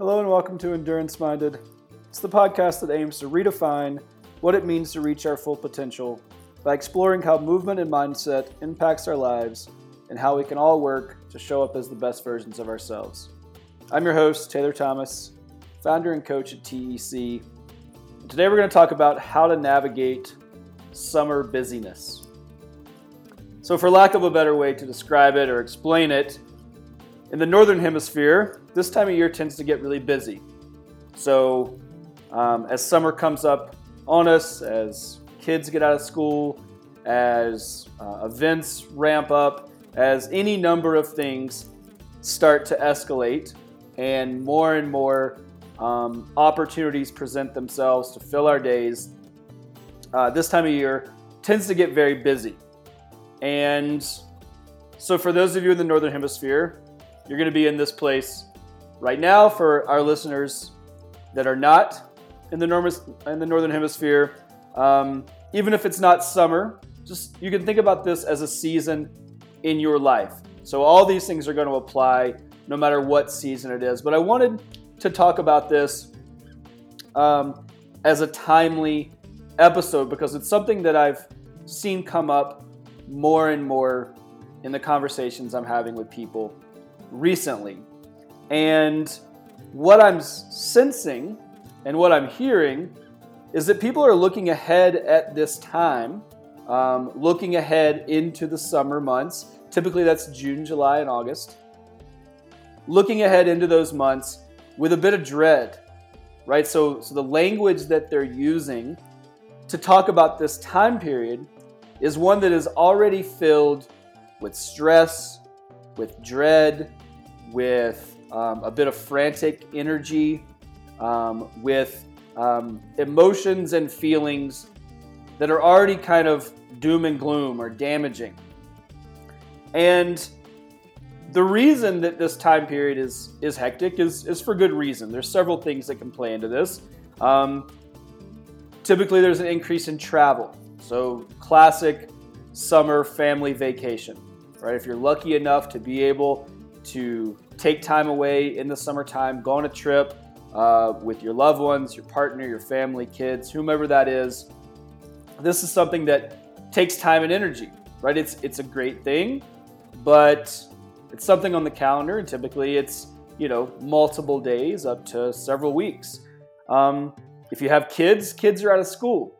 Hello and welcome to Endurance Minded. It's the podcast that aims to redefine what it means to reach our full potential by exploring how movement and mindset impacts our lives and how we can all work to show up as the best versions of ourselves. I'm your host, Taylor Thomas, founder and coach at TEC. Today we're going to talk about how to navigate summer busyness. So, for lack of a better way to describe it or explain it, in the northern hemisphere, this time of year tends to get really busy. So, um, as summer comes up on us, as kids get out of school, as uh, events ramp up, as any number of things start to escalate, and more and more um, opportunities present themselves to fill our days, uh, this time of year tends to get very busy. And so, for those of you in the Northern Hemisphere, you're going to be in this place right now. For our listeners that are not in the, in the Northern Hemisphere, um, even if it's not summer, just you can think about this as a season in your life. So, all these things are going to apply no matter what season it is. But I wanted to talk about this um, as a timely episode because it's something that I've seen come up more and more in the conversations I'm having with people recently. And what I'm sensing and what I'm hearing is that people are looking ahead at this time, um, looking ahead into the summer months. Typically, that's June, July, and August. Looking ahead into those months with a bit of dread, right? So, so the language that they're using to talk about this time period is one that is already filled with stress, with dread, with um, a bit of frantic energy, um, with um, emotions and feelings that are already kind of doom and gloom or damaging. And the reason that this time period is is hectic is is for good reason. There's several things that can play into this. Um, typically, there's an increase in travel. So, classic summer family vacation, right? If you're lucky enough to be able to take time away in the summertime, go on a trip uh, with your loved ones, your partner, your family, kids, whomever that is. This is something that takes time and energy, right? It's it's a great thing, but it's something on the calendar, and typically it's you know multiple days up to several weeks. Um, if you have kids, kids are out of school,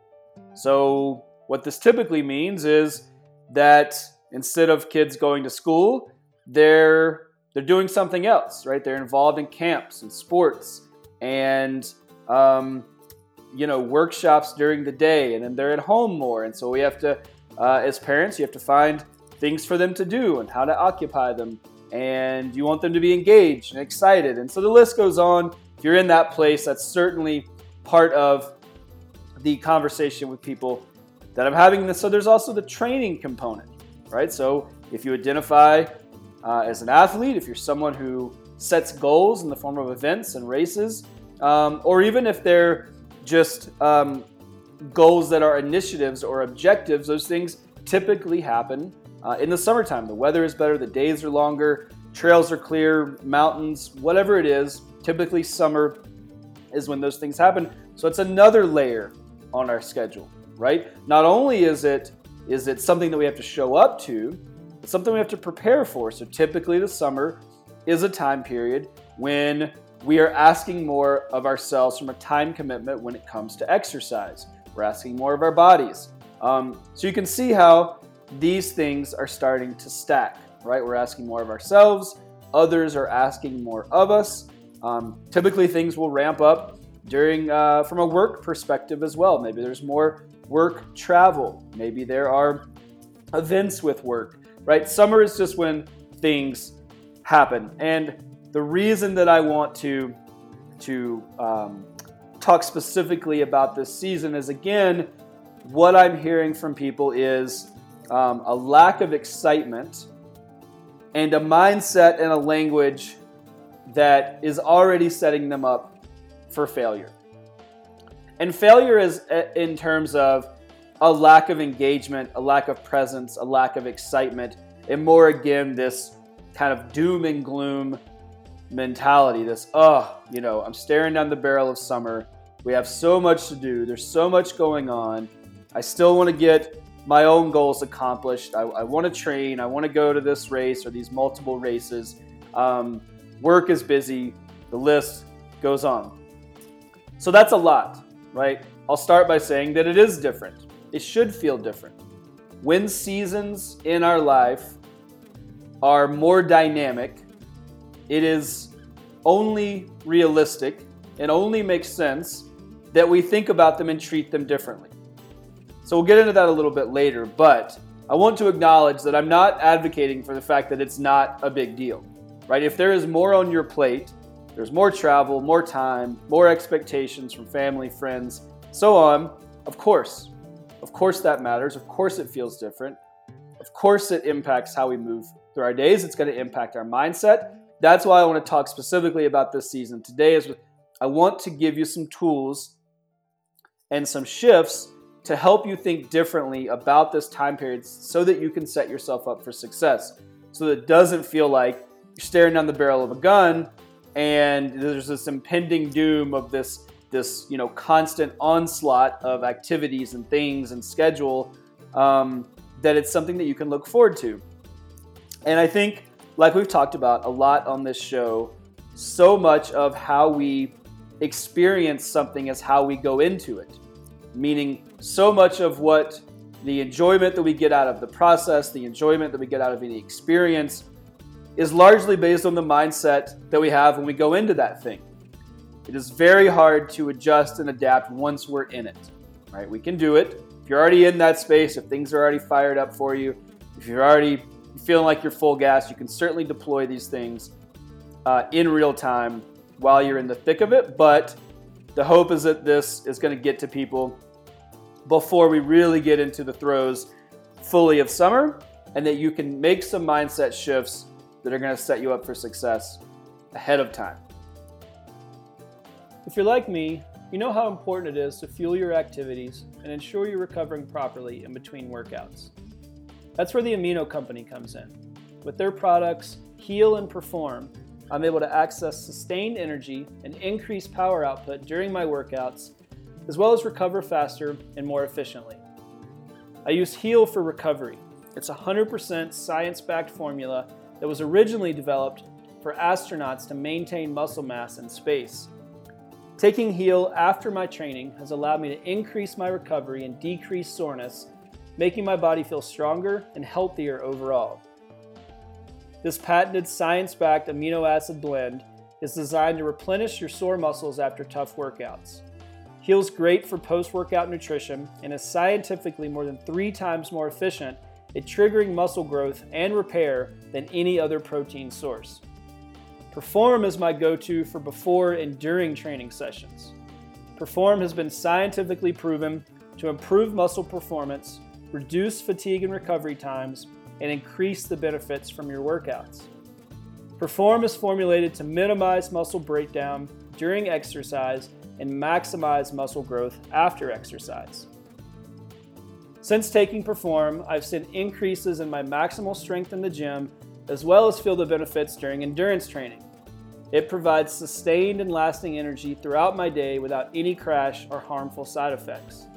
so what this typically means is that instead of kids going to school, they're they're doing something else, right? They're involved in camps and sports and um, you know workshops during the day, and then they're at home more. And so we have to, uh, as parents, you have to find things for them to do and how to occupy them. And you want them to be engaged and excited. And so the list goes on. If you're in that place, that's certainly part of the conversation with people that I'm having. So there's also the training component, right? So if you identify uh, as an athlete, if you're someone who sets goals in the form of events and races, um, or even if they're just um, goals that are initiatives or objectives, those things typically happen uh, in the summertime. The weather is better, the days are longer, trails are clear, mountains, whatever it is. Typically, summer is when those things happen. So it's another layer on our schedule, right? Not only is it is it something that we have to show up to, something we have to prepare for. So typically, the summer is a time period when we are asking more of ourselves from a time commitment when it comes to exercise. We're asking more of our bodies. Um, so you can see how these things are starting to stack, right? We're asking more of ourselves, others are asking more of us. Um, typically, things will ramp up during uh, from a work perspective as well. Maybe there's more work travel. Maybe there are events with work right? Summer is just when things happen. And the reason that I want to to um, talk specifically about this season is again, what I'm hearing from people is um, a lack of excitement and a mindset and a language that is already setting them up for failure. And failure is uh, in terms of a lack of engagement, a lack of presence, a lack of excitement, and more again, this kind of doom and gloom mentality. This, oh, you know, I'm staring down the barrel of summer. We have so much to do. There's so much going on. I still want to get my own goals accomplished. I, I want to train. I want to go to this race or these multiple races. Um, work is busy. The list goes on. So that's a lot, right? I'll start by saying that it is different. It should feel different. When seasons in our life are more dynamic, it is only realistic and only makes sense that we think about them and treat them differently. So we'll get into that a little bit later, but I want to acknowledge that I'm not advocating for the fact that it's not a big deal, right? If there is more on your plate, there's more travel, more time, more expectations from family, friends, so on, of course. Of course that matters. Of course it feels different. Of course it impacts how we move through our days. It's going to impact our mindset. That's why I want to talk specifically about this season. Today is I want to give you some tools and some shifts to help you think differently about this time period so that you can set yourself up for success. So that it doesn't feel like you're staring down the barrel of a gun and there's this impending doom of this this you know constant onslaught of activities and things and schedule um, that it's something that you can look forward to. And I think, like we've talked about a lot on this show, so much of how we experience something is how we go into it meaning so much of what the enjoyment that we get out of the process, the enjoyment that we get out of any experience, is largely based on the mindset that we have when we go into that thing. It is very hard to adjust and adapt once we're in it, right? We can do it. If you're already in that space, if things are already fired up for you, if you're already feeling like you're full gas, you can certainly deploy these things uh, in real time while you're in the thick of it. But the hope is that this is going to get to people before we really get into the throes fully of summer and that you can make some mindset shifts that are going to set you up for success ahead of time. If you're like me, you know how important it is to fuel your activities and ensure you're recovering properly in between workouts. That's where the Amino Company comes in. With their products, Heal and Perform, I'm able to access sustained energy and increase power output during my workouts, as well as recover faster and more efficiently. I use Heal for recovery. It's a 100% science backed formula that was originally developed for astronauts to maintain muscle mass in space. Taking Heal after my training has allowed me to increase my recovery and decrease soreness, making my body feel stronger and healthier overall. This patented science backed amino acid blend is designed to replenish your sore muscles after tough workouts. Heal's great for post workout nutrition and is scientifically more than three times more efficient at triggering muscle growth and repair than any other protein source. Perform is my go to for before and during training sessions. Perform has been scientifically proven to improve muscle performance, reduce fatigue and recovery times, and increase the benefits from your workouts. Perform is formulated to minimize muscle breakdown during exercise and maximize muscle growth after exercise. Since taking Perform, I've seen increases in my maximal strength in the gym, as well as feel the benefits during endurance training. It provides sustained and lasting energy throughout my day without any crash or harmful side effects.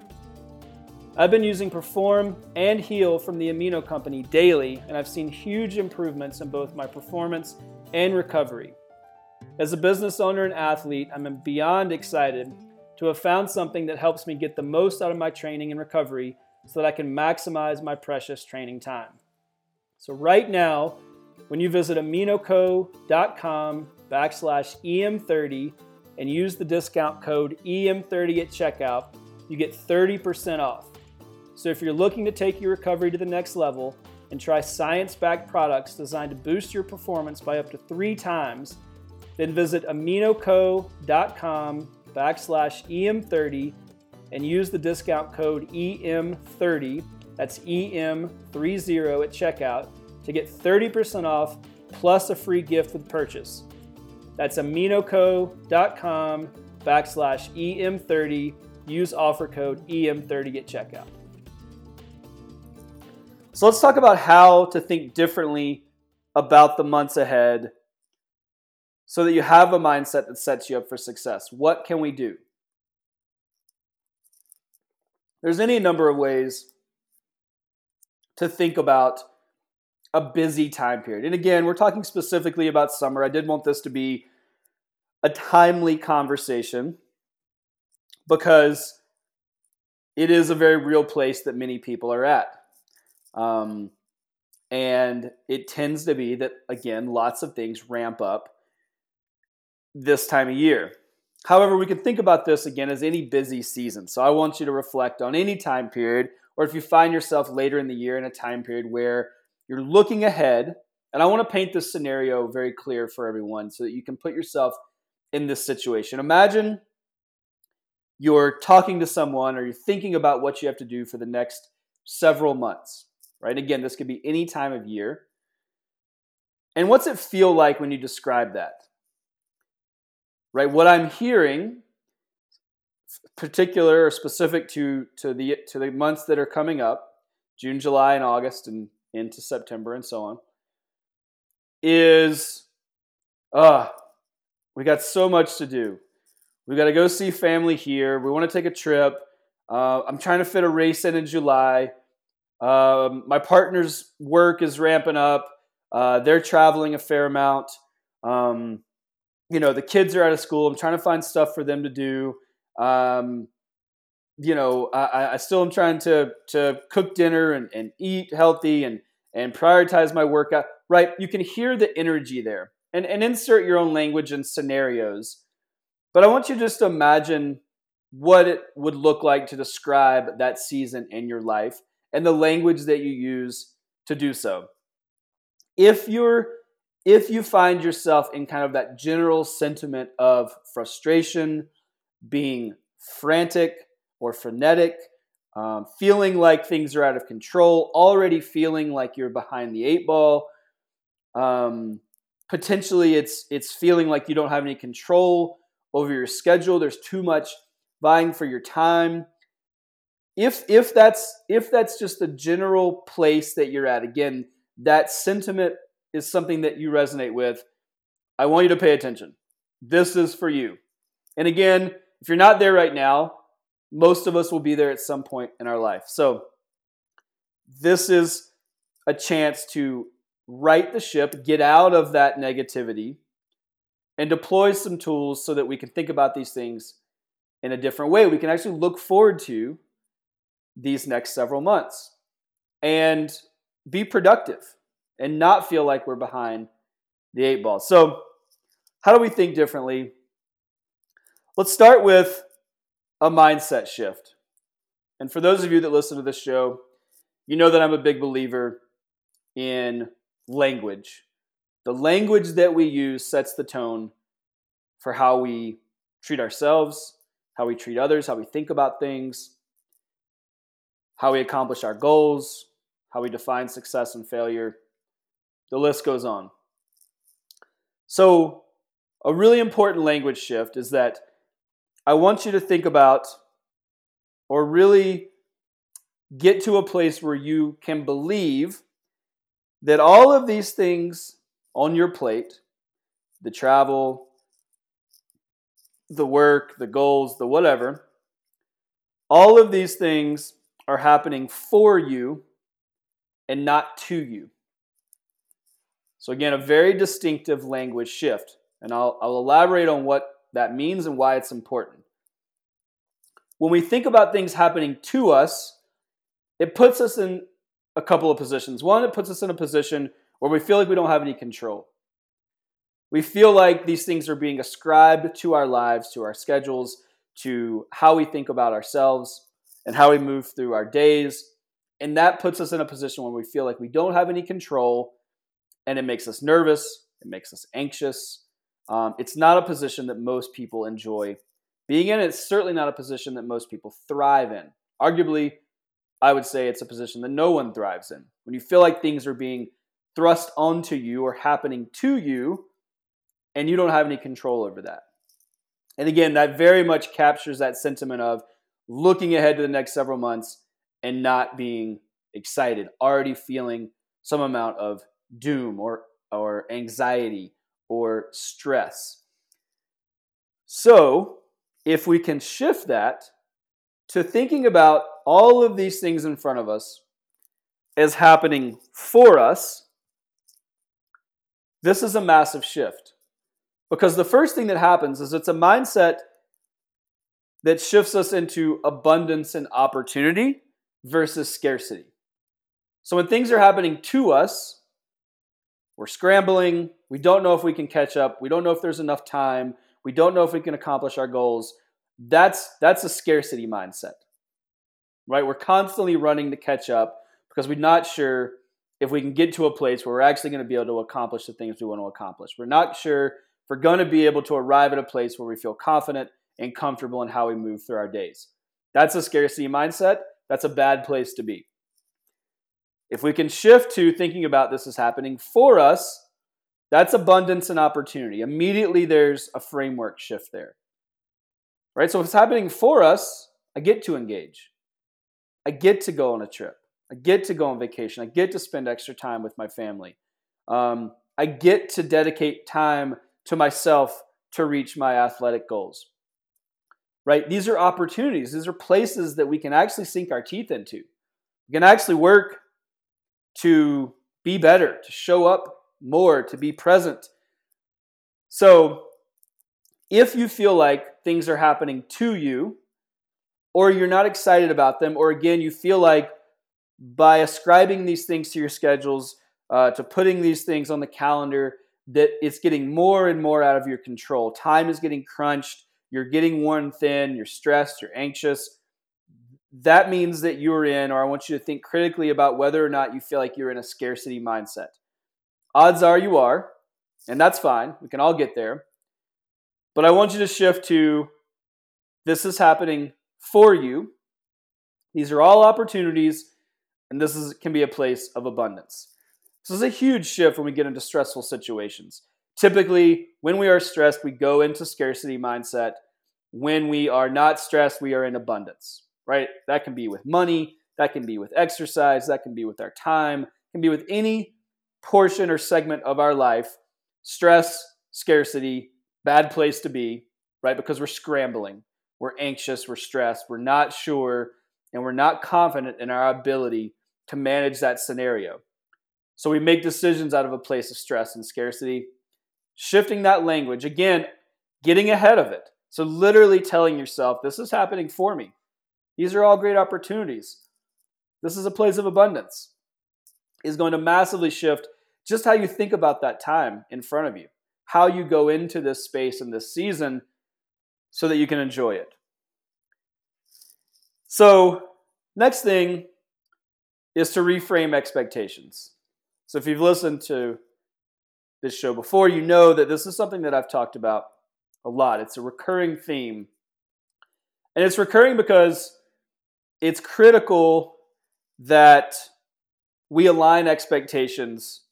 I've been using Perform and Heal from the Amino Company daily, and I've seen huge improvements in both my performance and recovery. As a business owner and athlete, I'm beyond excited to have found something that helps me get the most out of my training and recovery so that I can maximize my precious training time. So, right now, when you visit aminoco.com backslash EM30 and use the discount code EM30 at checkout, you get 30% off. So if you're looking to take your recovery to the next level and try science backed products designed to boost your performance by up to three times, then visit aminoco.com backslash EM30 and use the discount code EM30, that's EM30 at checkout, to get 30% off plus a free gift with purchase. That's aminoco.com backslash EM30. Use offer code EM30 at checkout. So let's talk about how to think differently about the months ahead so that you have a mindset that sets you up for success. What can we do? There's any number of ways to think about a busy time period. And again, we're talking specifically about summer. I did want this to be a timely conversation because it is a very real place that many people are at. Um, and it tends to be that, again, lots of things ramp up this time of year. However, we can think about this again as any busy season. So I want you to reflect on any time period, or if you find yourself later in the year in a time period where you're looking ahead. And I want to paint this scenario very clear for everyone so that you can put yourself in this situation. Imagine you're talking to someone or you're thinking about what you have to do for the next several months, right? Again, this could be any time of year. And what's it feel like when you describe that? Right? What I'm hearing, particular or specific to, to, the, to the months that are coming up, June, July, and August, and into September and so on, is uh, we got so much to do. We got to go see family here. We want to take a trip. Uh, I'm trying to fit a race in in July. Um, my partner's work is ramping up. Uh, they're traveling a fair amount. Um, you know, the kids are out of school. I'm trying to find stuff for them to do. Um, you know, I, I, still am trying to to cook dinner and, and eat healthy and and prioritize my workout. Right? You can hear the energy there, and and insert your own language and scenarios but I want you just to imagine what it would look like to describe that season in your life and the language that you use to do so. If you're if you find yourself in kind of that general sentiment of frustration, being frantic or frenetic, um, feeling like things are out of control, already feeling like you're behind the eight ball, um, potentially it's it's feeling like you don't have any control over your schedule. There's too much vying for your time. If if that's if that's just the general place that you're at, again, that sentiment is something that you resonate with. I want you to pay attention. This is for you. And again, if you're not there right now, most of us will be there at some point in our life. So this is a chance to right the ship, get out of that negativity, and deploy some tools so that we can think about these things in a different way. We can actually look forward to these next several months and be productive and not feel like we're behind the eight ball. So, how do we think differently? Let's start with a mindset shift. And for those of you that listen to this show, you know that I'm a big believer in language. The language that we use sets the tone for how we treat ourselves, how we treat others, how we think about things, how we accomplish our goals, how we define success and failure. The list goes on. So, a really important language shift is that I want you to think about or really get to a place where you can believe that all of these things on your plate the travel, the work, the goals, the whatever all of these things are happening for you and not to you. So, again, a very distinctive language shift. And I'll, I'll elaborate on what that means and why it's important. When we think about things happening to us, it puts us in a couple of positions. One, it puts us in a position where we feel like we don't have any control. We feel like these things are being ascribed to our lives, to our schedules, to how we think about ourselves and how we move through our days. And that puts us in a position where we feel like we don't have any control and it makes us nervous, it makes us anxious. Um, it's not a position that most people enjoy being in. It's certainly not a position that most people thrive in. Arguably, I would say it's a position that no one thrives in. When you feel like things are being thrust onto you or happening to you, and you don't have any control over that. And again, that very much captures that sentiment of looking ahead to the next several months and not being excited, already feeling some amount of doom or, or anxiety or stress. So, if we can shift that to thinking about all of these things in front of us as happening for us, this is a massive shift. Because the first thing that happens is it's a mindset that shifts us into abundance and opportunity versus scarcity. So when things are happening to us, we're scrambling, we don't know if we can catch up, we don't know if there's enough time, we don't know if we can accomplish our goals. That's that's a scarcity mindset. Right? We're constantly running to catch up because we're not sure if we can get to a place where we're actually going to be able to accomplish the things we want to accomplish. We're not sure if we're going to be able to arrive at a place where we feel confident and comfortable in how we move through our days. That's a scarcity mindset. That's a bad place to be. If we can shift to thinking about this as happening for us, that's abundance and opportunity. Immediately there's a framework shift there. Right? So if it's happening for us, I get to engage. I get to go on a trip. I get to go on vacation. I get to spend extra time with my family. Um, I get to dedicate time to myself to reach my athletic goals. Right? These are opportunities. These are places that we can actually sink our teeth into. We can actually work to be better, to show up more, to be present. So, if you feel like things are happening to you, or you're not excited about them, or again, you feel like by ascribing these things to your schedules, uh, to putting these things on the calendar, that it's getting more and more out of your control. Time is getting crunched. You're getting worn thin. You're stressed. You're anxious. That means that you're in, or I want you to think critically about whether or not you feel like you're in a scarcity mindset. Odds are you are, and that's fine. We can all get there. But I want you to shift to this is happening for you. These are all opportunities and this is, can be a place of abundance. This is a huge shift when we get into stressful situations. Typically, when we are stressed, we go into scarcity mindset. When we are not stressed, we are in abundance, right? That can be with money, that can be with exercise, that can be with our time, can be with any portion or segment of our life. Stress, scarcity, bad place to be, right? Because we're scrambling, we're anxious, we're stressed, we're not sure, and we're not confident in our ability to manage that scenario. So we make decisions out of a place of stress and scarcity. Shifting that language, again, getting ahead of it. So literally telling yourself, this is happening for me. These are all great opportunities. This is a place of abundance. Is going to massively shift just how you think about that time in front of you, how you go into this space and this season so that you can enjoy it. So, next thing is to reframe expectations. So if you've listened to this show before, you know that this is something that I've talked about a lot. It's a recurring theme. And it's recurring because it's critical that we align expectations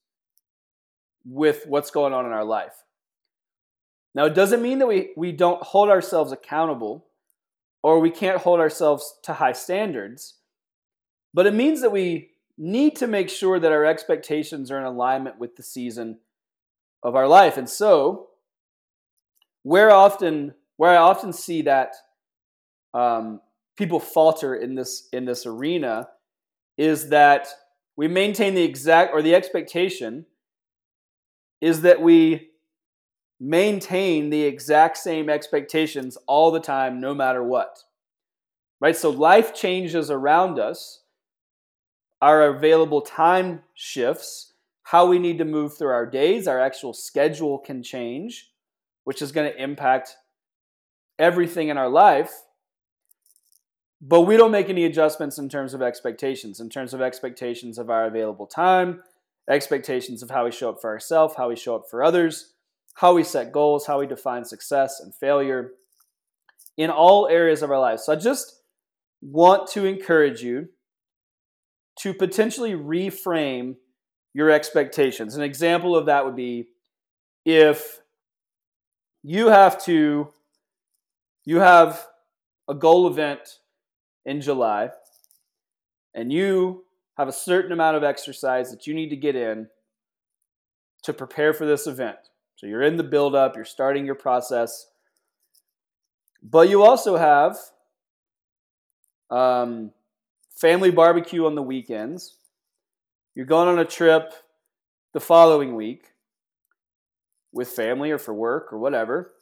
with what's going on in our life. Now, it doesn't mean that we, we don't hold ourselves accountable or we can't hold ourselves to high standards. But it means that we need to make sure that our expectations are in alignment with the season of our life. And so, where often where I often see that um, people falter in this in this arena is that we maintain the exact or the expectation is that we maintain the exact same expectations all the time no matter what right so life changes around us our available time shifts, how we need to move through our days, our actual schedule can change, which is going to impact everything in our life. But we don't make any adjustments in terms of expectations, in terms of expectations of our available time, expectations of how we show up for ourselves, how we show up for others, how we set goals, how we define success and failure in all areas of our lives. So I just want to encourage you to potentially reframe your expectations. An example of that would be if you have to you have a goal event in July and you have a certain amount of exercise that you need to get in to prepare for this event. So you're in the build-up, you're starting your process. But you also have um, family barbecue on the weekends. You're going on a trip the following week with family or for work or whatever.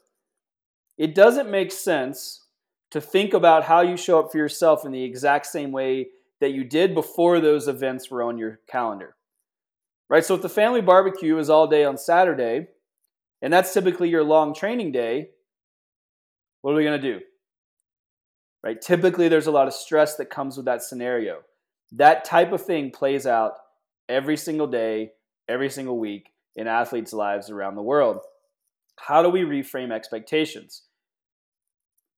It doesn't make sense to think about how you show up for yourself in the exact same way that you did before those events were on your calendar. Right? So if the family barbecue is all day on Saturday, and that's typically your long training day, what are we going to do? Right? Typically there's a lot of stress that comes with that scenario. That type of thing plays out every single day, every single week in athletes' lives around the world. How do we reframe expectations?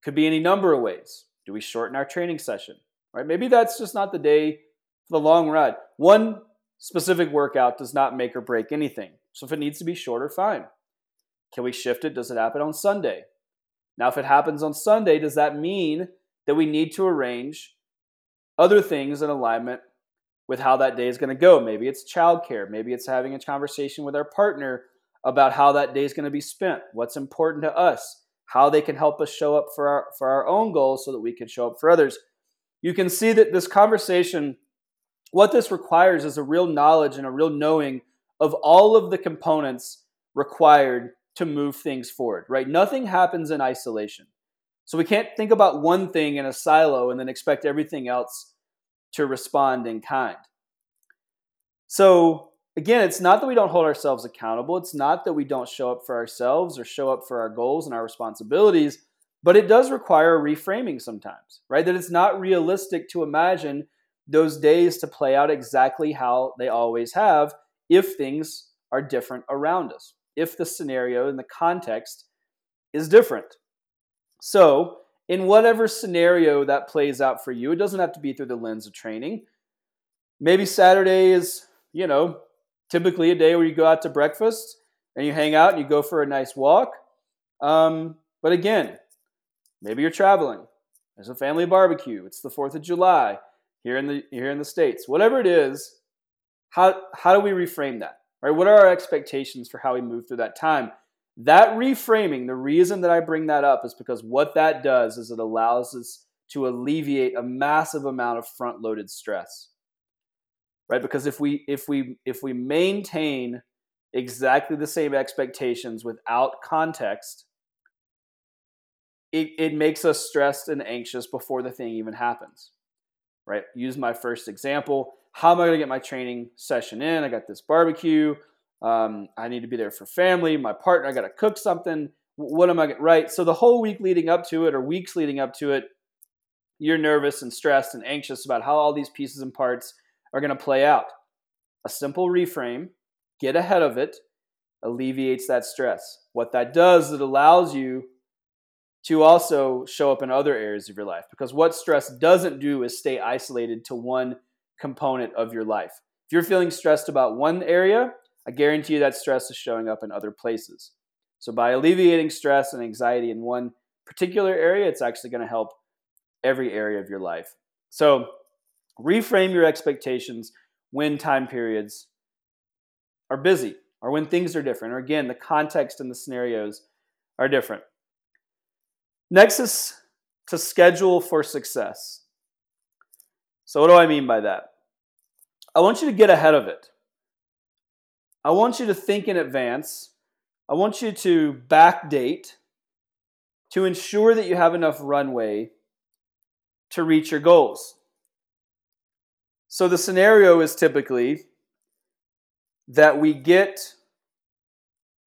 Could be any number of ways. Do we shorten our training session? Right? Maybe that's just not the day for the long run. One specific workout does not make or break anything. So if it needs to be shorter, fine. Can we shift it? Does it happen on Sunday? Now, if it happens on Sunday, does that mean that we need to arrange other things in alignment with how that day is going to go? Maybe it's childcare. Maybe it's having a conversation with our partner about how that day is going to be spent, what's important to us, how they can help us show up for our, for our own goals so that we can show up for others. You can see that this conversation, what this requires is a real knowledge and a real knowing of all of the components required to move things forward, right? Nothing happens in isolation. So we can't think about one thing in a silo and then expect everything else to respond in kind. So again, it's not that we don't hold ourselves accountable. It's not that we don't show up for ourselves or show up for our goals and our responsibilities, but it does require a reframing sometimes, right? That it's not realistic to imagine those days to play out exactly how they always have if things are different around us, if the scenario and the context is different. So, in whatever scenario that plays out for you, it doesn't have to be through the lens of training. Maybe Saturday is, you know, typically a day where you go out to breakfast and you hang out and you go for a nice walk. Um, but again, maybe you're traveling. There's a family barbecue. It's the 4th of July here in the here in the states. Whatever it is, how how do we reframe that? Right? What are our expectations for how we move through that time? That reframing, the reason that I bring that up is because what that does is it allows us to alleviate a massive amount of front-loaded stress right? Because if we if we if we maintain exactly the same expectations without context, it, it makes us stressed and anxious before the thing even happens. Right? Use my first example. How am I going to get my training session in? I got this barbecue. Um, I need to be there for family, my partner. I got to cook something. What am I going to get right? So the whole week leading up to it, or weeks leading up to it, you're nervous and stressed and anxious about how all these pieces and parts are going to play out. A simple reframe, get ahead of it, alleviates that stress. What that does, it allows you to also show up in other areas of your life because what stress doesn't do is stay isolated to one component of your life. If you're feeling stressed about one area, I guarantee you that stress is showing up in other places. So by alleviating stress and anxiety in one particular area, it's actually going to help every area of your life. So reframe your expectations when time periods are busy or when things are different, or again, the context and the scenarios are different. Next is to schedule for success. So, what do I mean by that? I want you to get ahead of it. I want you to think in advance. I want you to backdate to ensure that you have enough runway to reach your goals. So the scenario is typically that we get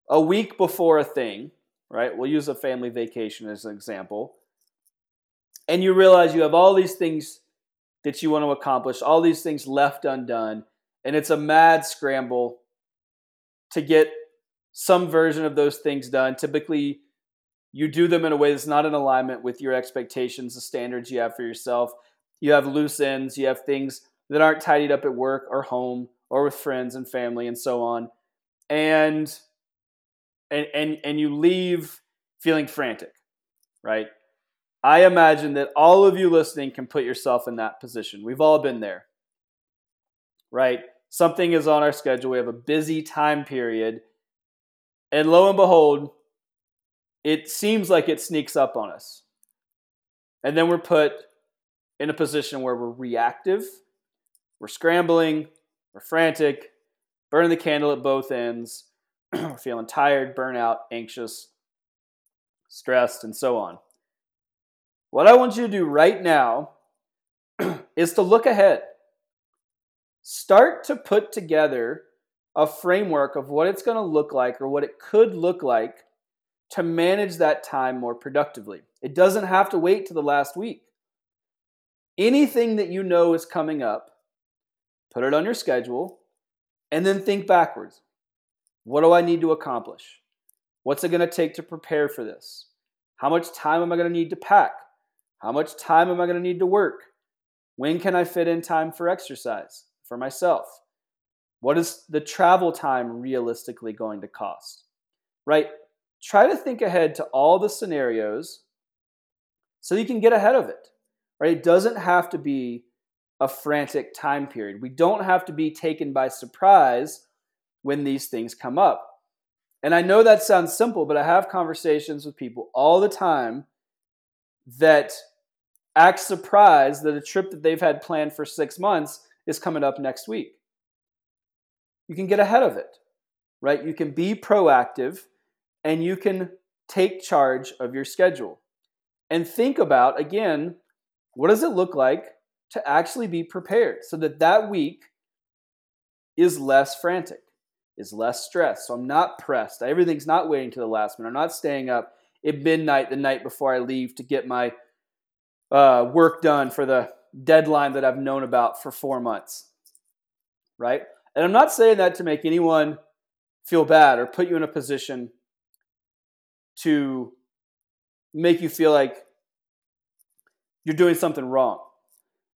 a week before a thing, right? We'll use a family vacation as an example. And you realize you have all these things that you want to accomplish, all these things left undone, and it's a mad scramble to get some version of those things done. Typically, you do them in a way that's not in alignment with your expectations, the standards you have for yourself. You have loose ends, you have things that aren't tidied up at work or home or with friends and family and so on. And and and and you leave feeling frantic, right? I imagine that all of you listening can put yourself in that position. We've all been there. Right? Something is on our schedule. We have a busy time period And lo and behold, it seems like it sneaks up on us. And then we're put in a position where we're reactive, we're scrambling, we're frantic, burning the candle at both ends, we're feeling tired, burnout, anxious, stressed, and so on. What I want you to do right now is to look ahead. Start to put together a framework of what it's going to look like or what it could look like to manage that time more productively. It doesn't have to wait to the last week. Anything that you know is coming up, put it on your schedule and then think backwards. What do I need to accomplish? What's it going to take to prepare for this? How much time am I going to need to pack? How much time am I going to need to work? When can I fit in time for exercise for myself? What is the travel time realistically going to cost? Right? Try to think ahead to all the scenarios so you can get ahead of it. Right? It doesn't have to be a frantic time period. We don't have to be taken by surprise when these things come up. And I know that sounds simple, but I have conversations with people all the time that act surprised that a trip that they've had planned for six months is coming up next week. You can get ahead of it, right? You can be proactive and you can take charge of your schedule and think about, again, what does it look like to actually be prepared so that that week is less frantic, is less stressed. So I'm not pressed. Everything's not waiting to the last minute. I'm not staying up at midnight the night before I leave to get my uh, work done for the deadline that I've known about for four months. Right? And I'm not saying that to make anyone feel bad or put you in a position to make you feel like you're doing something wrong.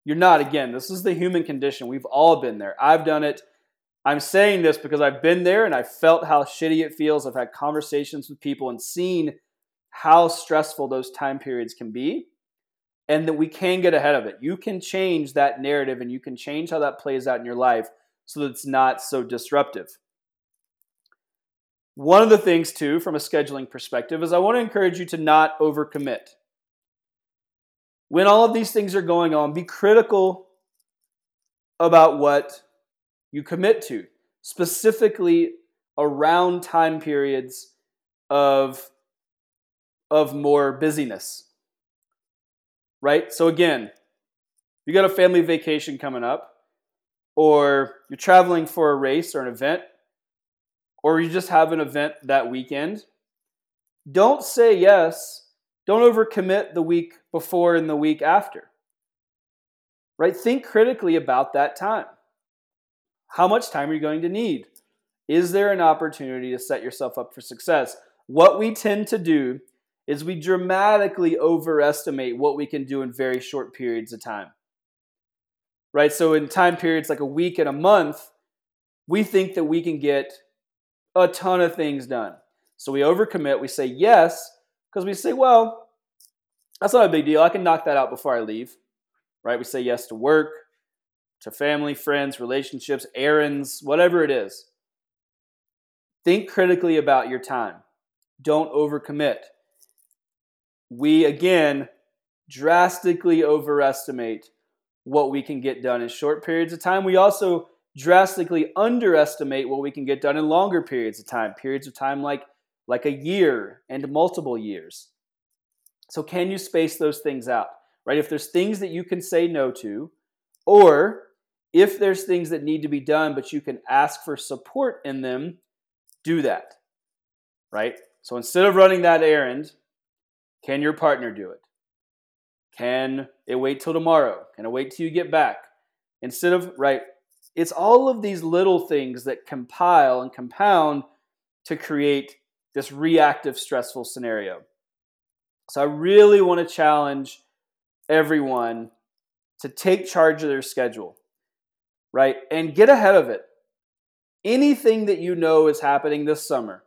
You're not. Again, this is the human condition. We've all been there. I've done it. I'm saying this because I've been there and I felt how shitty it feels. I've had conversations with people and seen how stressful those time periods can be and that we can get ahead of it. You can change that narrative and you can change how that plays out in your life so that it's not so disruptive. One of the things, too, from a scheduling perspective, is I want to encourage you to not overcommit when all of these things are going on, be critical about what you commit to, specifically around time periods of, of more busyness. Right? So, again, you got a family vacation coming up, or you're traveling for a race or an event, or you just have an event that weekend, don't say yes don't overcommit the week before and the week after. Right? Think critically about that time. How much time are you going to need? Is there an opportunity to set yourself up for success? What we tend to do is we dramatically overestimate what we can do in very short periods of time. Right? So, in time periods like a week and a month, we think that we can get a ton of things done. So, we overcommit, we say yes, because we say, well, that's not a big deal. I can knock that out before I leave. Right? We say yes to work, to family, friends, relationships, errands, whatever it is. Think critically about your time. Don't overcommit. We, again, drastically overestimate what we can get done in short periods of time. We also drastically underestimate what we can get done in longer periods of time, periods of time like like a year and multiple years. So, can you space those things out? Right? If there's things that you can say no to, or if there's things that need to be done, but you can ask for support in them, do that. Right? So, instead of running that errand, can your partner do it? Can it wait till tomorrow? Can it wait till you get back? Instead of, right, it's all of these little things that compile and compound to create this reactive, stressful scenario. So I really want to challenge everyone to take charge of their schedule, right? And get ahead of it. Anything that you know is happening this summer,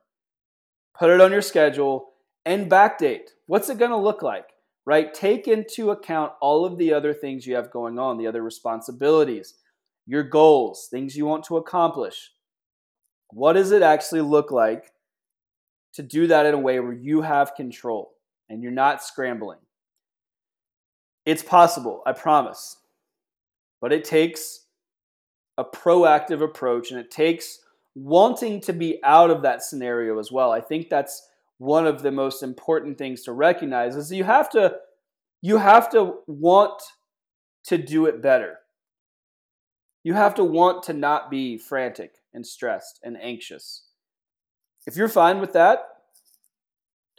put it on your schedule and backdate. What's it going to look like, right? Take into account all of the other things you have going on, the other responsibilities, your goals, things you want to accomplish. What does it actually look like to do that in a way where you have control and you're not scrambling. It's possible, I promise. But it takes a proactive approach and it takes wanting to be out of that scenario as well. I think that's one of the most important things to recognize is you have to you have to want to do it better. You have to want to not be frantic and stressed and anxious. If you're fine with that,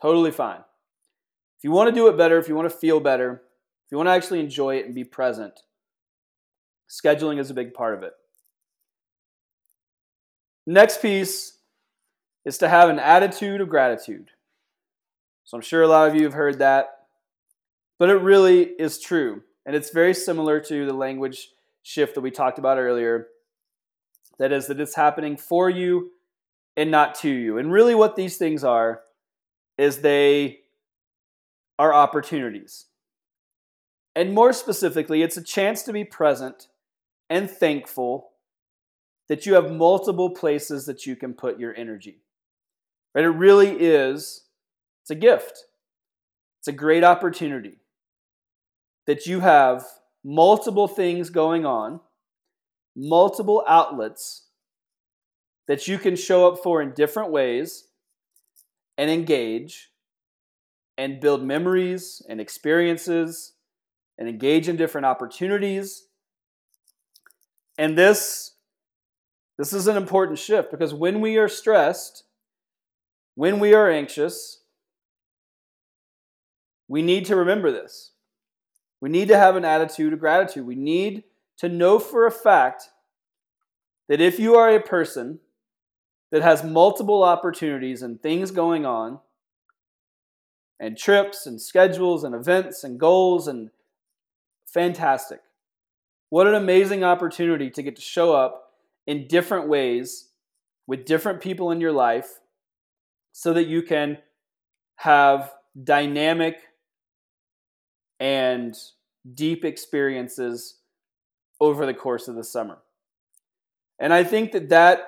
totally fine. If you want to do it better, if you want to feel better, if you want to actually enjoy it and be present, scheduling is a big part of it. Next piece is to have an attitude of gratitude. So I'm sure a lot of you have heard that, but it really is true. And it's very similar to the language shift that we talked about earlier. That is, that it's happening for you and not to you. And really, what these things are is they are opportunities. And more specifically, it's a chance to be present and thankful that you have multiple places that you can put your energy. Right? It really is, it's a gift. It's a great opportunity that you have multiple things going on, multiple outlets that you can show up for in different ways and engage and build memories and experiences and engage in different opportunities. And this this is an important shift because when we are stressed, when we are anxious, we need to remember this. We need to have an attitude of gratitude. We need to know for a fact that if you are a person that has multiple opportunities and things going on, and trips and schedules and events and goals and fantastic. What an amazing opportunity to get to show up in different ways with different people in your life so that you can have dynamic and deep experiences over the course of the summer. And I think that that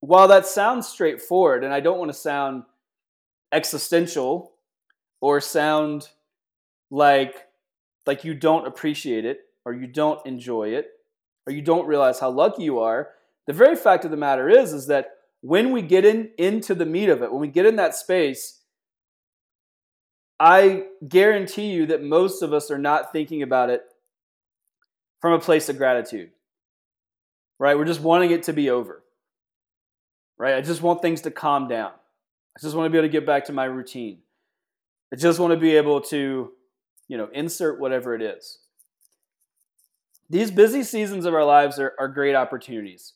while that sounds straightforward and I don't want to sound existential or sound like like you don't appreciate it or you don't enjoy it or you don't realize how lucky you are, the very fact of the matter is is that when we get in into the meat of it, when we get in that space, I guarantee you that most of us are not thinking about it from a place of gratitude. Right? We're just wanting it to be over. Right? I just want things to calm down. I just want to be able to get back to my routine. I just want to be able to, you know, insert whatever it is. These busy seasons of our lives are, are great opportunities.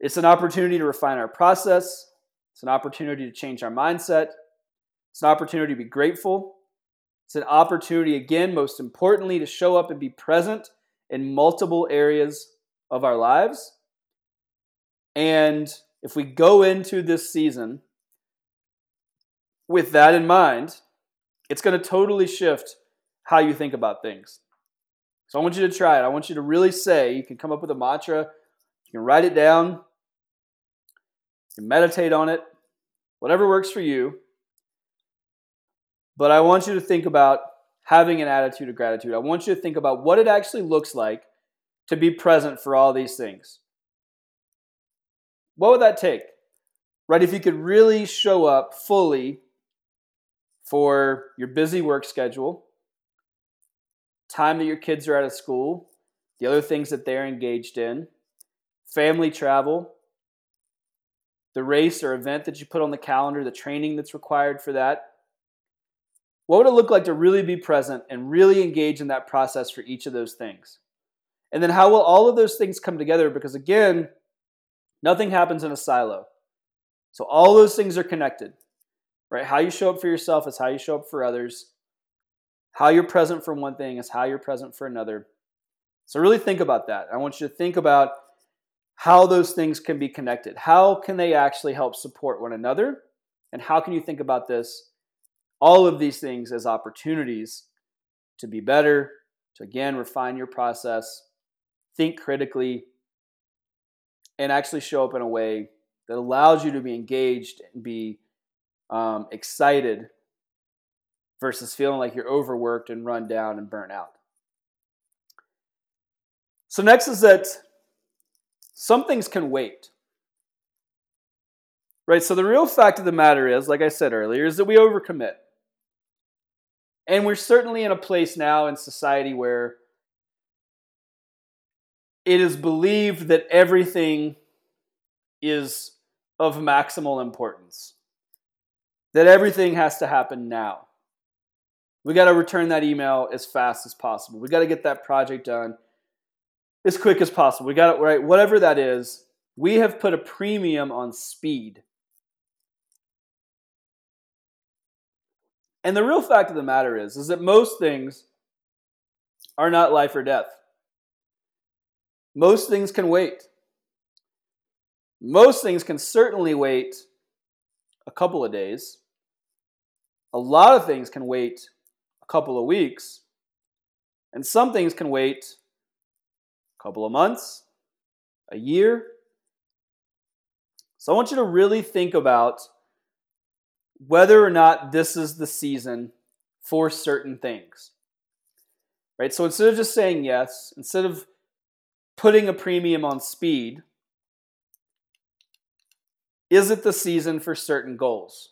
It's an opportunity to refine our process, it's an opportunity to change our mindset, it's an opportunity to be grateful. It's an opportunity, again, most importantly, to show up and be present in multiple areas of our lives. And if we go into this season with that in mind, it's going to totally shift how you think about things. So I want you to try it. I want you to really say, you can come up with a mantra, you can write it down, you can meditate on it, whatever works for you. But I want you to think about having an attitude of gratitude. I want you to think about what it actually looks like to be present for all these things. What would that take? Right? If you could really show up fully for your busy work schedule, time that your kids are out of school, the other things that they're engaged in, family travel, the race or event that you put on the calendar, the training that's required for that. What would it look like to really be present and really engage in that process for each of those things? And then how will all of those things come together? Because again, nothing happens in a silo. So all those things are connected right? How you show up for yourself is how you show up for others. How you're present for one thing is how you're present for another. So really think about that. I want you to think about how those things can be connected. How can they actually help support one another? And how can you think about this, all of these things as opportunities to be better, to again refine your process, think critically, and actually show up in a way that allows you to be engaged and be um, excited versus feeling like you're overworked and run down and burnt out. So, next is that some things can wait. Right? So, the real fact of the matter is, like I said earlier, is that we overcommit. And we're certainly in a place now in society where it is believed that everything is of maximal importance, that everything has to happen now. We got to return that email as fast as possible. We got to get that project done as quick as possible. We got it right, whatever that is. We have put a premium on speed. And the real fact of the matter is is that most things are not life or death. Most things can wait. Most things can certainly wait a couple of days. A lot of things can wait a couple of weeks. And some things can wait a couple of months, a year. So I want you to really think about whether or not this is the season for certain things. Right? So instead of just saying yes, instead of putting a premium on speed, is it the season for certain goals,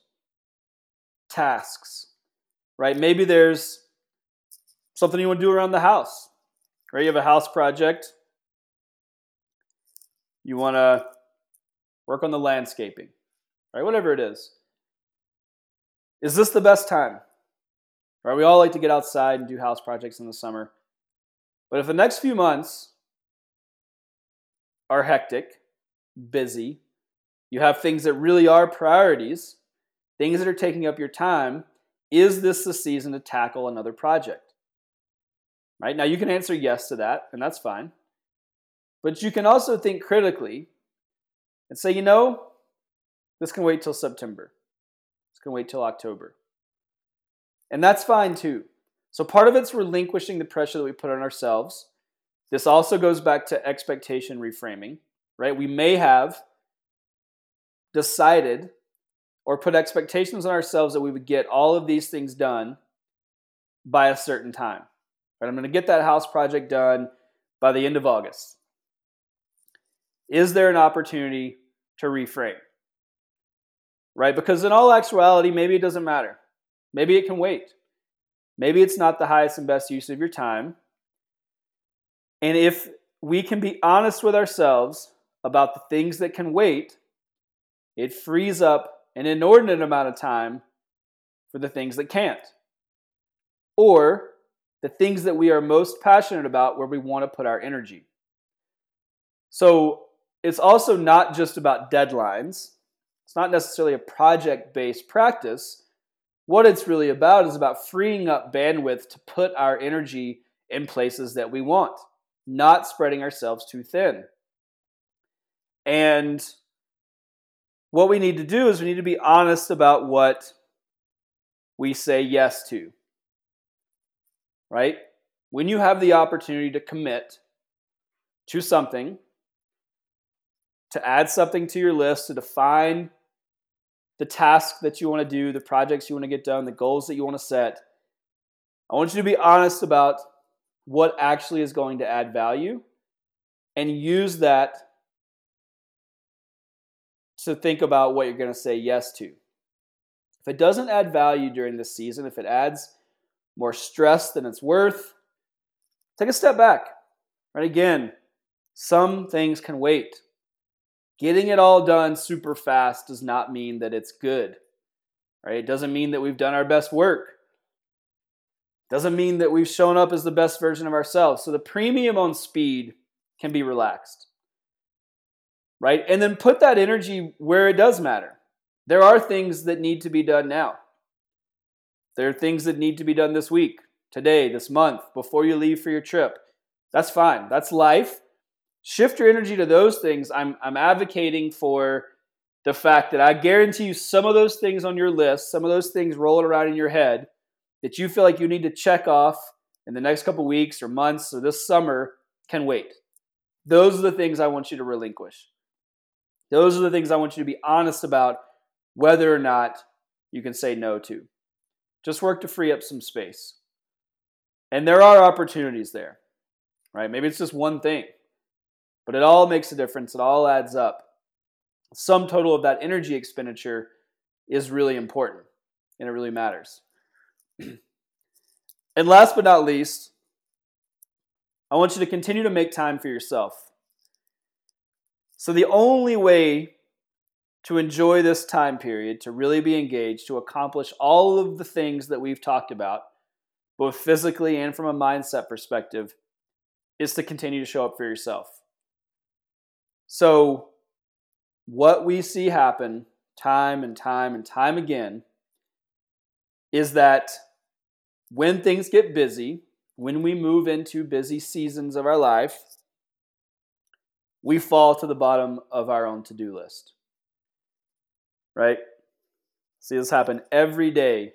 tasks, right? Maybe there's something you want to do around the house, right? You have a house project, you want to work on the landscaping, right? Whatever it is. Is this the best time? Right? We all like to get outside and do house projects in the summer. But if the next few months are hectic, busy, you have things that really are priorities, things that are taking up your time. Is this the season to tackle another project? Right? Now, you can answer yes to that, and that's fine. But you can also think critically and say, you know, this can wait till September. This can wait till October. And that's fine too. So part of it's relinquishing the pressure that we put on ourselves this also goes back to expectation reframing, right? We may have decided or put expectations on ourselves that we would get all of these things done by a certain time. Right? I'm going to get that house project done by the end of August. Is there an opportunity to reframe? Right? Because in all actuality, maybe it doesn't matter. Maybe it can wait. Maybe it's not the highest and best use of your time. And if we can be honest with ourselves about the things that can wait, it frees up an inordinate amount of time for the things that can't. Or the things that we are most passionate about where we want to put our energy. So it's also not just about deadlines. It's not necessarily a project based practice. What it's really about is about freeing up bandwidth to put our energy in places that we want not spreading ourselves too thin. And what we need to do is we need to be honest about what we say yes to. Right? When you have the opportunity to commit to something, to add something to your list, to define the task that you want to do, the projects you want to get done, the goals that you want to set, I want you to be honest about what actually is going to add value and use that to think about what you're going to say yes to. If it doesn't add value during this season, if it adds more stress than it's worth, take a step back. Right again, some things can wait. Getting it all done super fast does not mean that it's good. Right? It doesn't mean that we've done our best work. Doesn't mean that we've shown up as the best version of ourselves. So the premium on speed can be relaxed. Right? And then put that energy where it does matter. There are things that need to be done now. There are things that need to be done this week, today, this month, before you leave for your trip. That's fine. That's life. Shift your energy to those things. I'm, I'm advocating for the fact that I guarantee you some of those things on your list, some of those things rolling around in your head, that you feel like you need to check off in the next couple weeks or months or this summer can wait. Those are the things I want you to relinquish. Those are the things I want you to be honest about whether or not you can say no to. Just work to free up some space. And there are opportunities there, right? Maybe it's just one thing, but it all makes a difference. It all adds up. Sum total of that energy expenditure is really important and it really matters. and last but not least, I want you to continue to make time for yourself. So, the only way to enjoy this time period, to really be engaged, to accomplish all of the things that we've talked about, both physically and from a mindset perspective, is to continue to show up for yourself. So, what we see happen time and time and time again is that when things get busy, when we move into busy seasons of our life, we fall to the bottom of our own to do list. Right? See this happen every day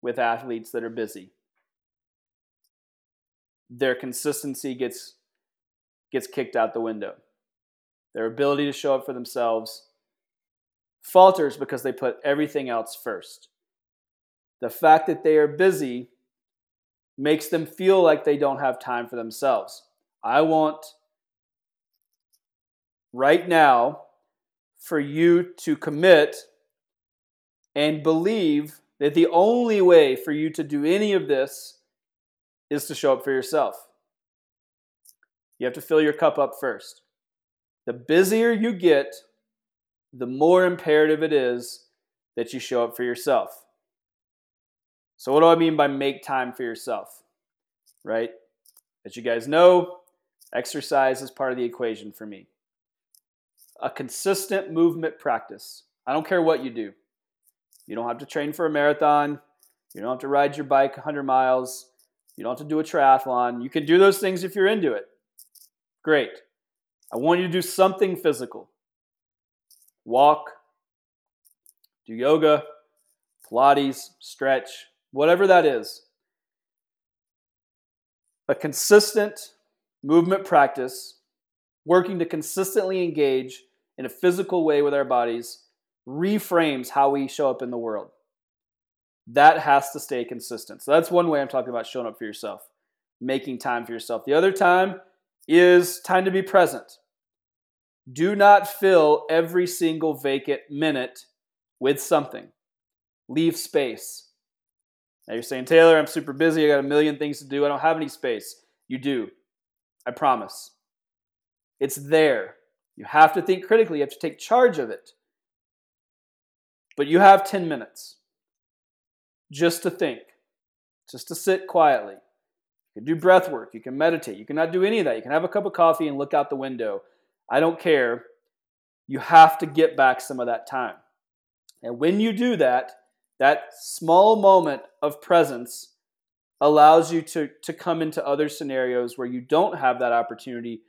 with athletes that are busy. Their consistency gets gets kicked out the window. Their ability to show up for themselves falters because they put everything else first. The fact that they are busy makes them feel like they don't have time for themselves. I want right now for you to commit and believe that the only way for you to do any of this is to show up for yourself. You have to fill your cup up first. The busier you get, the more imperative it is that you show up for yourself. So, what do I mean by make time for yourself? Right? As you guys know, exercise is part of the equation for me. A consistent movement practice. I don't care what you do. You don't have to train for a marathon. You don't have to ride your bike 100 miles. You don't have to do a triathlon. You can do those things if you're into it. Great. I want you to do something physical. Walk, do yoga, Pilates, stretch, whatever that is. A consistent movement practice, working to consistently engage in a physical way with our bodies, reframes how we show up in the world. That has to stay consistent. So that's one way I'm talking about showing up for yourself, making time for yourself. The other time is time to be present. Do not fill every single vacant minute with something. Leave space. Now you're saying, Taylor, I'm super busy. I got a million things to do. I don't have any space. You do. I promise. It's there. You have to think critically. You have to take charge of it. But you have 10 minutes just to think, just to sit quietly. You can do breath work. You can meditate. You cannot do any of that. You can have a cup of coffee and look out the window. I don't care. You have to get back some of that time. And when you do that, that small moment of presence allows you to, to come into other scenarios where you don't have that opportunity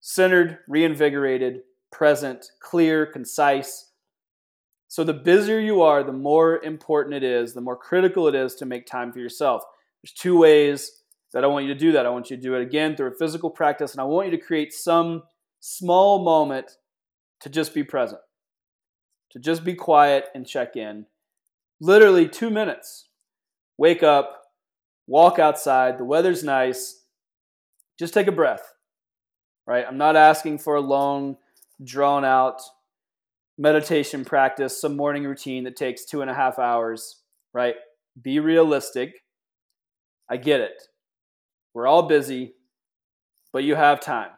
centered, reinvigorated, present, clear, concise. So the busier you are, the more important it is, the more critical it is to make time for yourself. There's two ways that I want you to do that. I want you to do it again through a physical practice, and I want you to create some small moment to just be present, to just be quiet and check in. Literally two minutes. Wake up, walk outside, the weather's nice, just take a breath, right? I'm not asking for a long, drawn out meditation practice, some morning routine that takes two and a half hours, right? Be realistic. I get it. We're all busy, but you have time.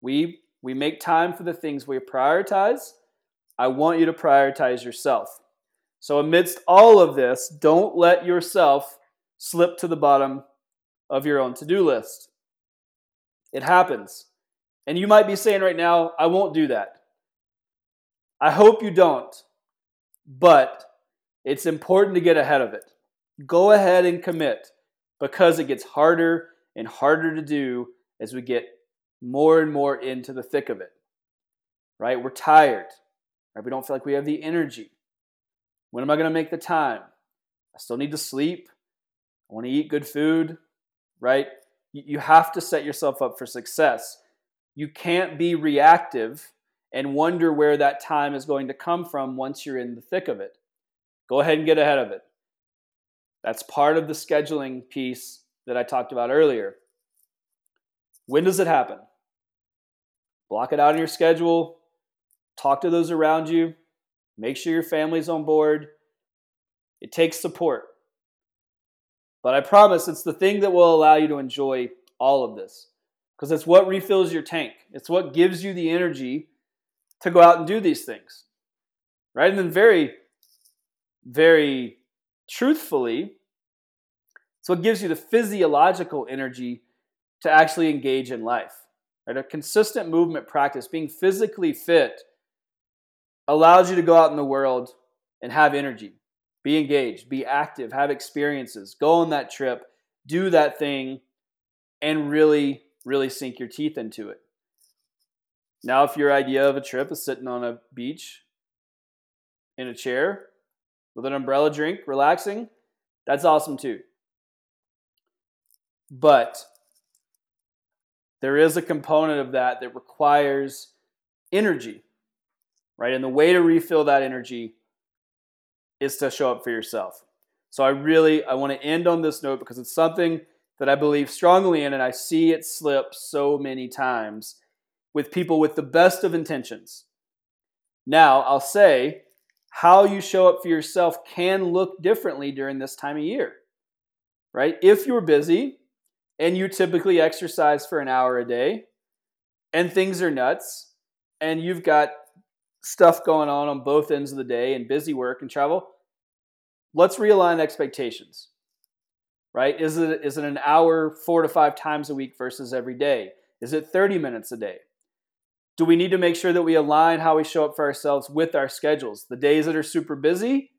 We we make time for the things we prioritize. I want you to prioritize yourself. So amidst all of this, don't let yourself slip to the bottom of your own to-do list. It happens. And you might be saying right now, I won't do that. I hope you don't. But it's important to get ahead of it. Go ahead and commit because it gets harder and harder to do as we get more and more into the thick of it. Right? We're tired. Right? We don't feel like we have the energy. When am I going to make the time? I still need to sleep. I want to eat good food. Right? You have to set yourself up for success. You can't be reactive and wonder where that time is going to come from once you're in the thick of it. Go ahead and get ahead of it. That's part of the scheduling piece that I talked about earlier. When does it happen? Block it out in your schedule. Talk to those around you. Make sure your family's on board. It takes support. But I promise it's the thing that will allow you to enjoy all of this because it's what refills your tank. It's what gives you the energy to go out and do these things. Right? And then, very, very truthfully, it's what gives you the physiological energy to actually engage in life. Right? A consistent movement practice, being physically fit, allows you to go out in the world and have energy, be engaged, be active, have experiences, go on that trip, do that thing, and really, really sink your teeth into it. Now, if your idea of a trip is sitting on a beach in a chair with an umbrella drink, relaxing, that's awesome too. But there is a component of that that requires energy, right? And the way to refill that energy is to show up for yourself. So I really I want to end on this note because it's something that I believe strongly in and I see it slip so many times with people with the best of intentions. Now, I'll say how you show up for yourself can look differently during this time of year. Right? If you're busy and you typically exercise for an hour a day and things are nuts and you've got stuff going on on both ends of the day and busy work and travel, let's realign expectations. Right? Is it is it an hour 4 to 5 times a week versus every day? Is it 30 minutes a day? Do we need to make sure that we align how we show up for ourselves with our schedules? The days that are super busy,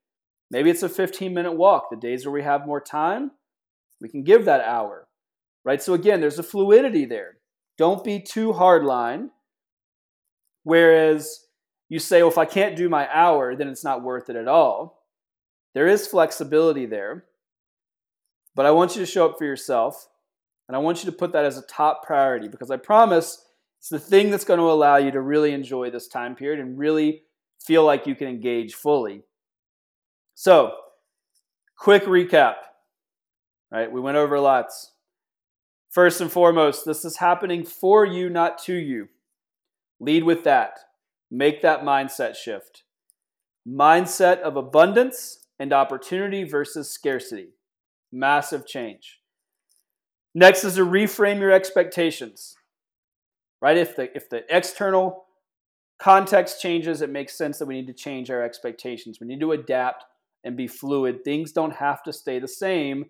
maybe it's a 15 minute walk. The days where we have more time, we can give that hour. Right? So again, there's a fluidity there. Don't be too hardline. Whereas you say, well, if I can't do my hour, then it's not worth it at all. There is flexibility there. But I want you to show up for yourself. And I want you to put that as a top priority because I promise it's the thing that's going to allow you to really enjoy this time period and really feel like you can engage fully. So, quick recap. Right? We went over lots. First and foremost, this is happening for you, not to you. Lead with that. Make that mindset shift. Mindset of abundance and opportunity versus scarcity. Massive change. Next is to reframe your expectations right? If the if the external context changes, it makes sense that we need to change our expectations. We need to adapt and be fluid. Things don't have to stay the same.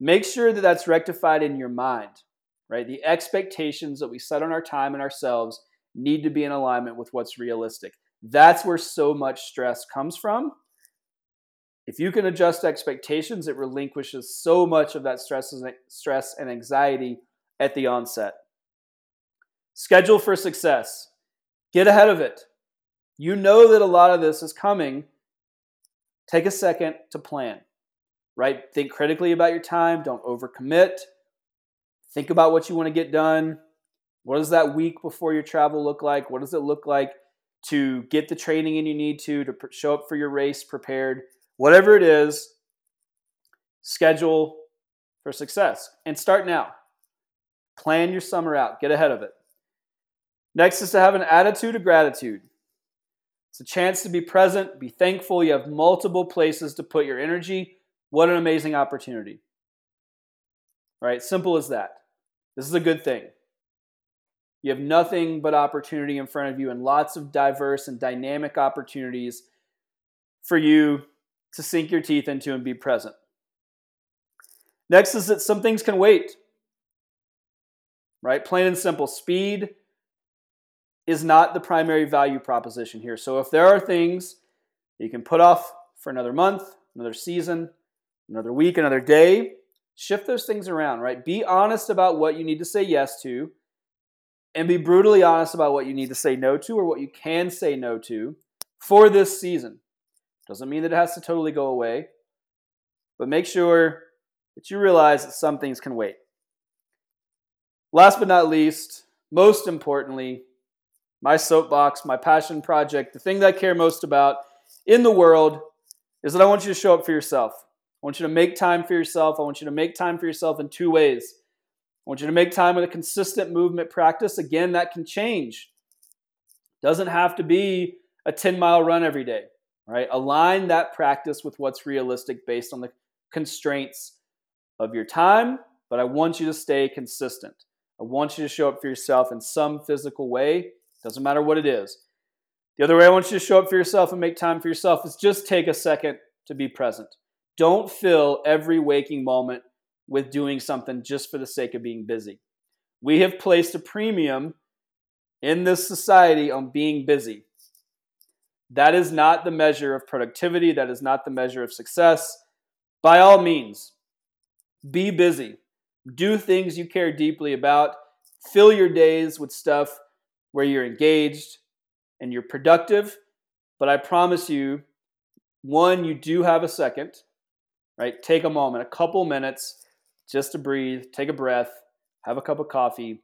Make sure that that's rectified in your mind, right? The expectations that we set on our time and ourselves need to be in alignment with what's realistic. That's where so much stress comes from. If you can adjust expectations, it relinquishes so much of that stress, and, stress and anxiety at the onset. Schedule for success. Get ahead of it. You know that a lot of this is coming. Take a second to plan, right? Think critically about your time. Don't overcommit. Think about what you want to get done. What does that week before your travel look like? What does it look like to get the training in you need to, to show up for your race prepared? Whatever it is, schedule for success and start now. Plan your summer out, get ahead of it. Next is to have an attitude of gratitude. It's a chance to be present, be thankful. You have multiple places to put your energy. What an amazing opportunity. Right? Simple as that. This is a good thing. You have nothing but opportunity in front of you and lots of diverse and dynamic opportunities for you to sink your teeth into and be present. Next is that some things can wait. Right? Plain and simple. Speed is not the primary value proposition here. So if there are things you can put off for another month, another season, another week, another day, shift those things around, right? Be honest about what you need to say yes to and be brutally honest about what you need to say no to or what you can say no to for this season. Doesn't mean that it has to totally go away, but make sure that you realize that some things can wait. Last but not least, most importantly, my soapbox, my passion project, the thing that I care most about in the world is that I want you to show up for yourself. I want you to make time for yourself. I want you to make time for yourself in two ways. I want you to make time with a consistent movement practice. Again, that can change. Doesn't have to be a 10 mile run every day, right? Align that practice with what's realistic based on the constraints of your time, but I want you to stay consistent. I want you to show up for yourself in some physical way. Doesn't matter what it is. The other way I want you to show up for yourself and make time for yourself is just take a second to be present. Don't fill every waking moment with doing something just for the sake of being busy. We have placed a premium in this society on being busy. That is not the measure of productivity. That is not the measure of success. By all means, be busy. Do things you care deeply about. Fill your days with stuff where you're engaged and you're productive. But I promise you, one, you do have a second, right? Take a moment, a couple minutes just to breathe, take a breath, have a cup of coffee,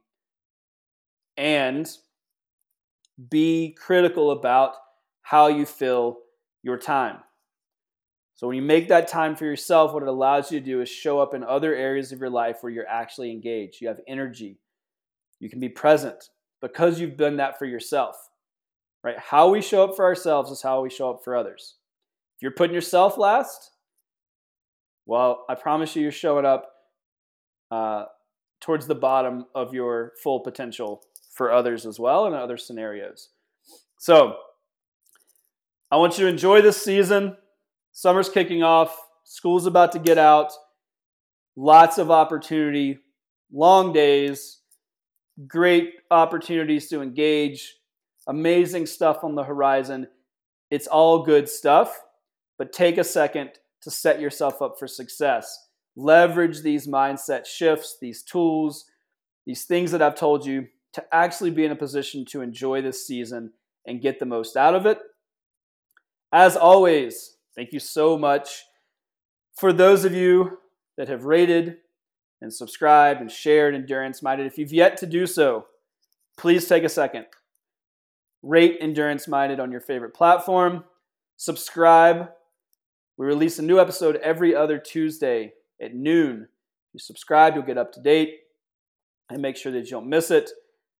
and be critical about how you fill your time. So, when you make that time for yourself, what it allows you to do is show up in other areas of your life where you're actually engaged. You have energy. You can be present because you've done that for yourself. Right? How we show up for ourselves is how we show up for others. If you're putting yourself last, well, I promise you, you're showing up uh, towards the bottom of your full potential for others as well in other scenarios. So, I want you to enjoy this season. Summer's kicking off, school's about to get out, lots of opportunity, long days, great opportunities to engage, amazing stuff on the horizon. It's all good stuff, but take a second to set yourself up for success. Leverage these mindset shifts, these tools, these things that I've told you to actually be in a position to enjoy this season and get the most out of it. As always, thank you so much for those of you that have rated and subscribed and shared Endurance Minded. If you've yet to do so, please take a second. Rate Endurance Minded on your favorite platform. Subscribe. We release a new episode every other Tuesday at noon. You subscribe, you'll get up to date and make sure that you don't miss it.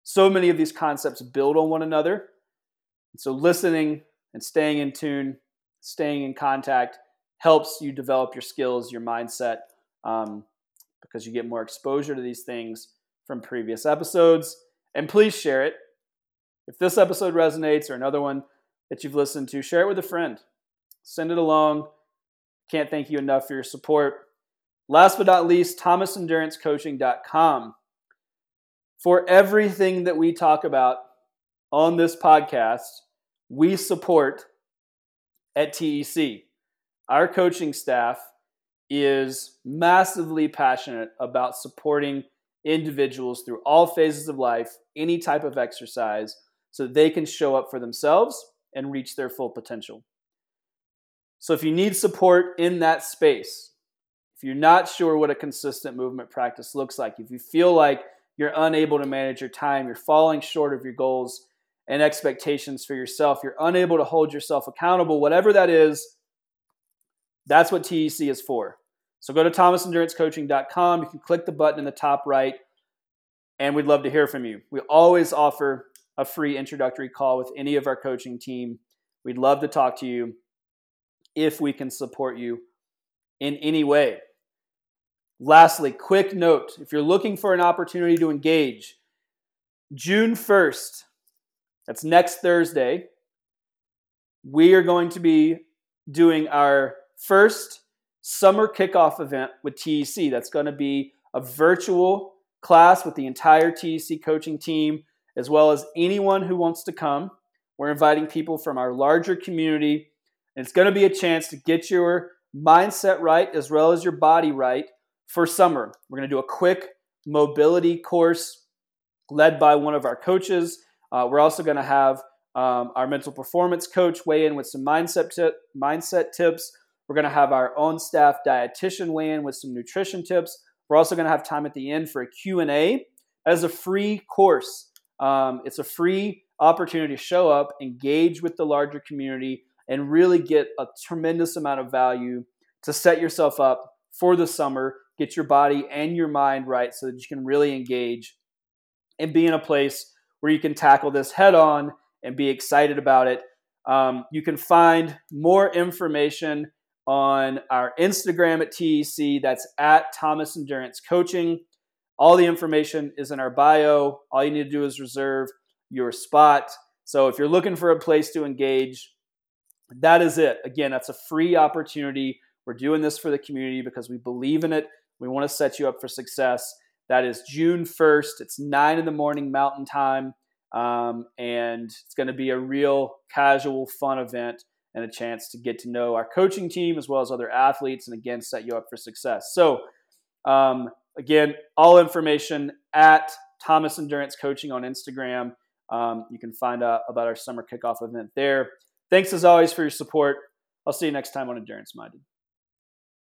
So many of these concepts build on one another. So, listening and staying in tune, staying in contact helps you develop your skills, your mindset, um, because you get more exposure to these things from previous episodes. And please share it. If this episode resonates or another one that you've listened to, share it with a friend. Send it along. Can't thank you enough for your support. Last but not least, thomasendurancecoaching.com. For everything that we talk about on this podcast, we support at TEC. Our coaching staff is massively passionate about supporting individuals through all phases of life, any type of exercise, so they can show up for themselves and reach their full potential. So if you need support in that space, if you're not sure what a consistent movement practice looks like, if you feel like you're unable to manage your time, you're falling short of your goals and expectations for yourself, you're unable to hold yourself accountable, whatever that is, that's what TEC is for. So go to thomasendurancecoaching.com. You can click the button in the top right, and we'd love to hear from you. We always offer a free introductory call with any of our coaching team. We'd love to talk to you if we can support you in any way. Lastly, quick note if you're looking for an opportunity to engage, June 1st, that's next Thursday, we are going to be doing our first summer kickoff event with TEC. That's going to be a virtual class with the entire TEC coaching team, as well as anyone who wants to come. We're inviting people from our larger community, and it's going to be a chance to get your mindset right as well as your body right for summer. We're going to do a quick mobility course led by one of our coaches. Uh, we're also going to have um, our mental performance coach weigh in with some mindset tip, mindset tips. We're going to have our own staff dietitian weigh in with some nutrition tips. We're also going to have time at the end for a Q&A as a free course. Um, it's a free opportunity to show up, engage with the larger community, and really get a tremendous amount of value to set yourself up for the summer, get your body and your mind right so that you can really engage and be in a place where you can tackle this head on and be excited about it. Um, you can find more information on our Instagram at TEC. That's at Thomas Endurance Coaching. All the information is in our bio. All you need to do is reserve your spot. So if you're looking for a place to engage, that is it. Again, that's a free opportunity. We're doing this for the community because we believe in it. We want to set you up for success. That is June 1st. It's 9 in the morning Mountain Time. Um, and it's going to be a real casual, fun event and a chance to get to know our coaching team as well as other athletes and again set you up for success. So, um, again, all information at Thomas Endurance Coaching on Instagram. Um, you can find out about our summer kickoff event there. Thanks as always for your support. I'll see you next time on Endurance Minded.